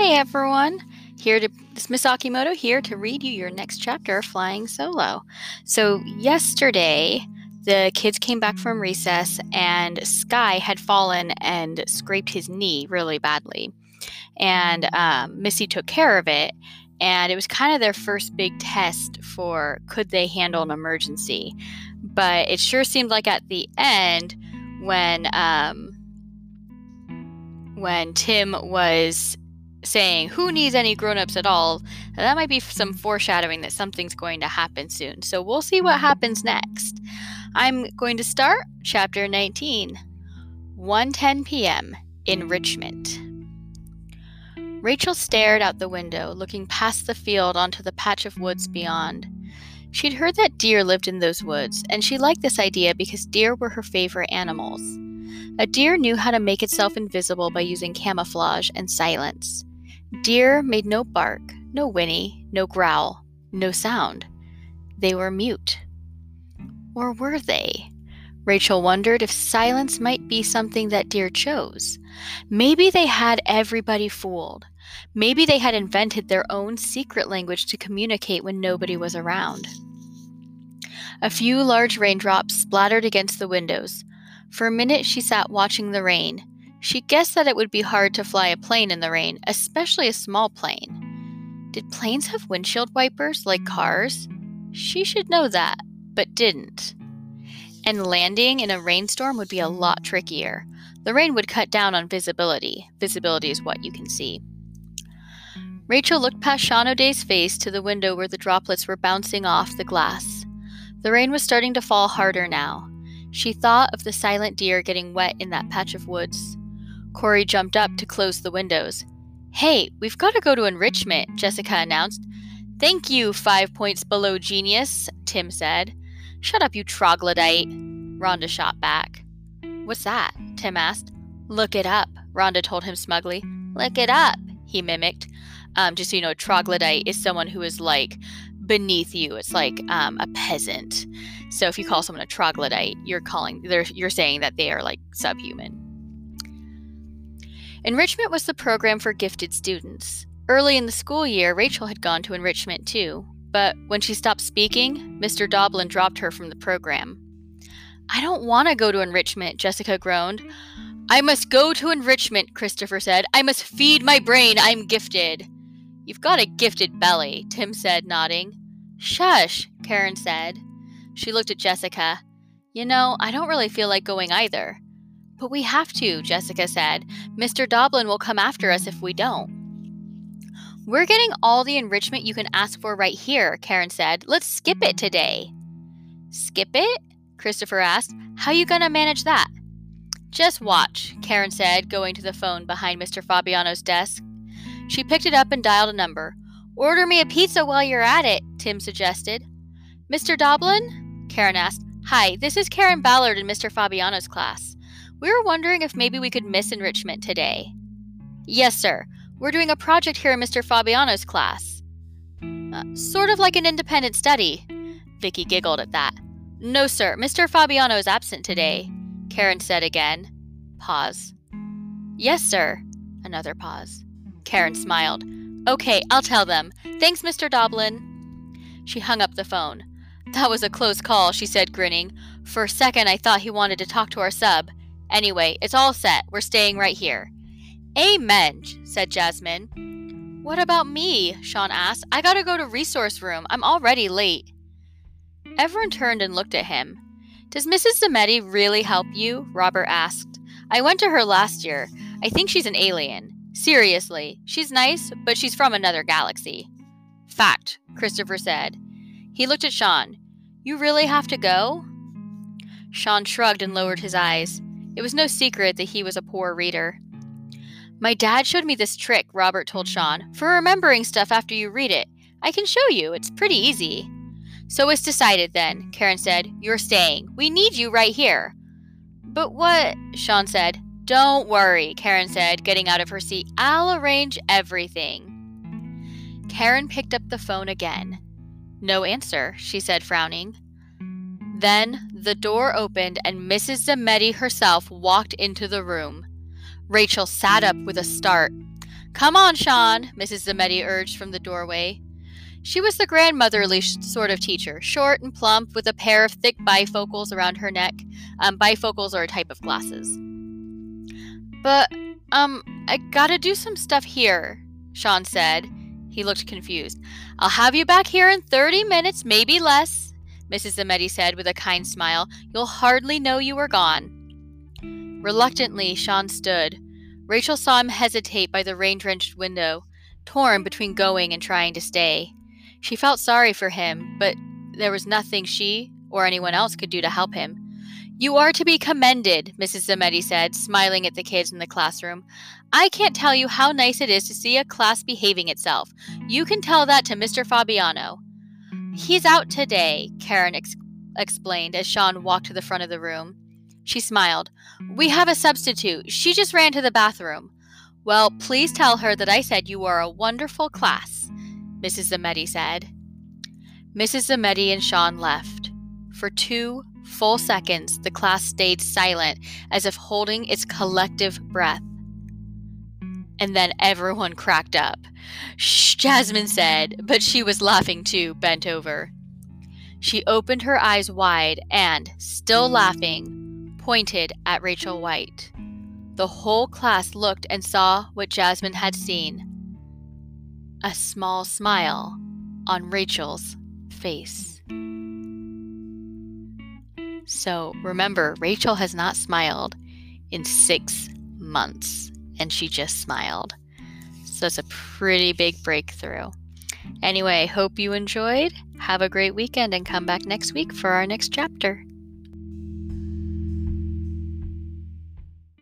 Hey everyone, here to this Miss Akimoto here to read you your next chapter Flying Solo. So yesterday, the kids came back from recess and Sky had fallen and scraped his knee really badly, and um, Missy took care of it. And it was kind of their first big test for could they handle an emergency. But it sure seemed like at the end, when um, when Tim was saying, Who needs any grown-ups at all? That might be some foreshadowing that something's going to happen soon. So we'll see what happens next. I'm going to start chapter 19. 1:10 p.m. Enrichment. Rachel stared out the window, looking past the field onto the patch of woods beyond. She'd heard that deer lived in those woods, and she liked this idea because deer were her favorite animals. A deer knew how to make itself invisible by using camouflage and silence. Deer made no bark, no whinny, no growl, no sound. They were mute. Or were they? Rachel wondered if silence might be something that deer chose. Maybe they had everybody fooled. Maybe they had invented their own secret language to communicate when nobody was around. A few large raindrops splattered against the windows. For a minute, she sat watching the rain, she guessed that it would be hard to fly a plane in the rain, especially a small plane. Did planes have windshield wipers like cars? She should know that, but didn't. And landing in a rainstorm would be a lot trickier. The rain would cut down on visibility. Visibility is what you can see. Rachel looked past Sean O'Day's face to the window where the droplets were bouncing off the glass. The rain was starting to fall harder now. She thought of the silent deer getting wet in that patch of woods. Corey jumped up to close the windows. Hey, we've got to go to enrichment, Jessica announced. Thank you, five points below genius, Tim said. Shut up, you troglodyte, Rhonda shot back. What's that? Tim asked. Look it up, Rhonda told him smugly. Look it up, he mimicked. Um, just so you know, troglodyte is someone who is like beneath you. It's like um, a peasant. So if you call someone a troglodyte, you're calling they're you're saying that they are like subhuman. Enrichment was the program for gifted students. Early in the school year, Rachel had gone to enrichment too, but when she stopped speaking, Mr. Doblin dropped her from the program. I don't want to go to enrichment, Jessica groaned. I must go to enrichment, Christopher said. I must feed my brain. I'm gifted. You've got a gifted belly, Tim said, nodding. Shush, Karen said. She looked at Jessica. You know, I don't really feel like going either. But we have to, Jessica said. Mr. Doblin will come after us if we don't. We're getting all the enrichment you can ask for right here, Karen said. Let's skip it today. Skip it? Christopher asked. How you gonna manage that? Just watch, Karen said, going to the phone behind Mr. Fabiano's desk. She picked it up and dialed a number. Order me a pizza while you're at it, Tim suggested. Mr. Doblin? Karen asked. Hi, this is Karen Ballard in Mr. Fabiano's class. We were wondering if maybe we could miss enrichment today. Yes, sir. We're doing a project here in Mr. Fabiano's class. Uh, sort of like an independent study. Vicky giggled at that. No, sir. Mr. Fabiano is absent today, Karen said again. Pause. Yes, sir. Another pause. Karen smiled. Okay, I'll tell them. Thanks, Mr. Doblin. She hung up the phone. That was a close call, she said, grinning. For a second, I thought he wanted to talk to our sub. Anyway, it's all set. We're staying right here. Amen, said Jasmine. What about me? Sean asked. I gotta go to resource room. I'm already late. Everyone turned and looked at him. Does Mrs. Zametti really help you? Robert asked. I went to her last year. I think she's an alien. Seriously, she's nice, but she's from another galaxy. Fact, Christopher said. He looked at Sean. You really have to go? Sean shrugged and lowered his eyes. It was no secret that he was a poor reader. My dad showed me this trick, Robert told Sean, for remembering stuff after you read it. I can show you, it's pretty easy. So it's decided then, Karen said. You're staying. We need you right here. But what? Sean said. Don't worry, Karen said, getting out of her seat. I'll arrange everything. Karen picked up the phone again. No answer, she said, frowning. Then the door opened and Mrs. Zametti herself walked into the room. Rachel sat up with a start. Come on, Sean, Mrs. Zametti urged from the doorway. She was the grandmotherly sort of teacher, short and plump, with a pair of thick bifocals around her neck. Um, bifocals are a type of glasses. But, um, I gotta do some stuff here, Sean said. He looked confused. I'll have you back here in 30 minutes, maybe less, Mrs. Zametti said with a kind smile. You'll hardly know you were gone. Reluctantly, Sean stood. Rachel saw him hesitate by the rain drenched window, torn between going and trying to stay. She felt sorry for him, but there was nothing she or anyone else could do to help him. You are to be commended, Mrs. Zametti said, smiling at the kids in the classroom. I can't tell you how nice it is to see a class behaving itself. You can tell that to Mr. Fabiano. He's out today, Karen ex- explained as Sean walked to the front of the room. She smiled. We have a substitute. She just ran to the bathroom. Well, please tell her that I said you are a wonderful class, Mrs. Zametti said. Mrs. Zametti and Sean left. For two full seconds, the class stayed silent as if holding its collective breath. And then everyone cracked up. Shh, Jasmine said, but she was laughing too, bent over. She opened her eyes wide and, still laughing, pointed at Rachel White. The whole class looked and saw what Jasmine had seen a small smile on Rachel's face. So remember, Rachel has not smiled in six months, and she just smiled. So it's a pretty big breakthrough. Anyway, hope you enjoyed. Have a great weekend and come back next week for our next chapter.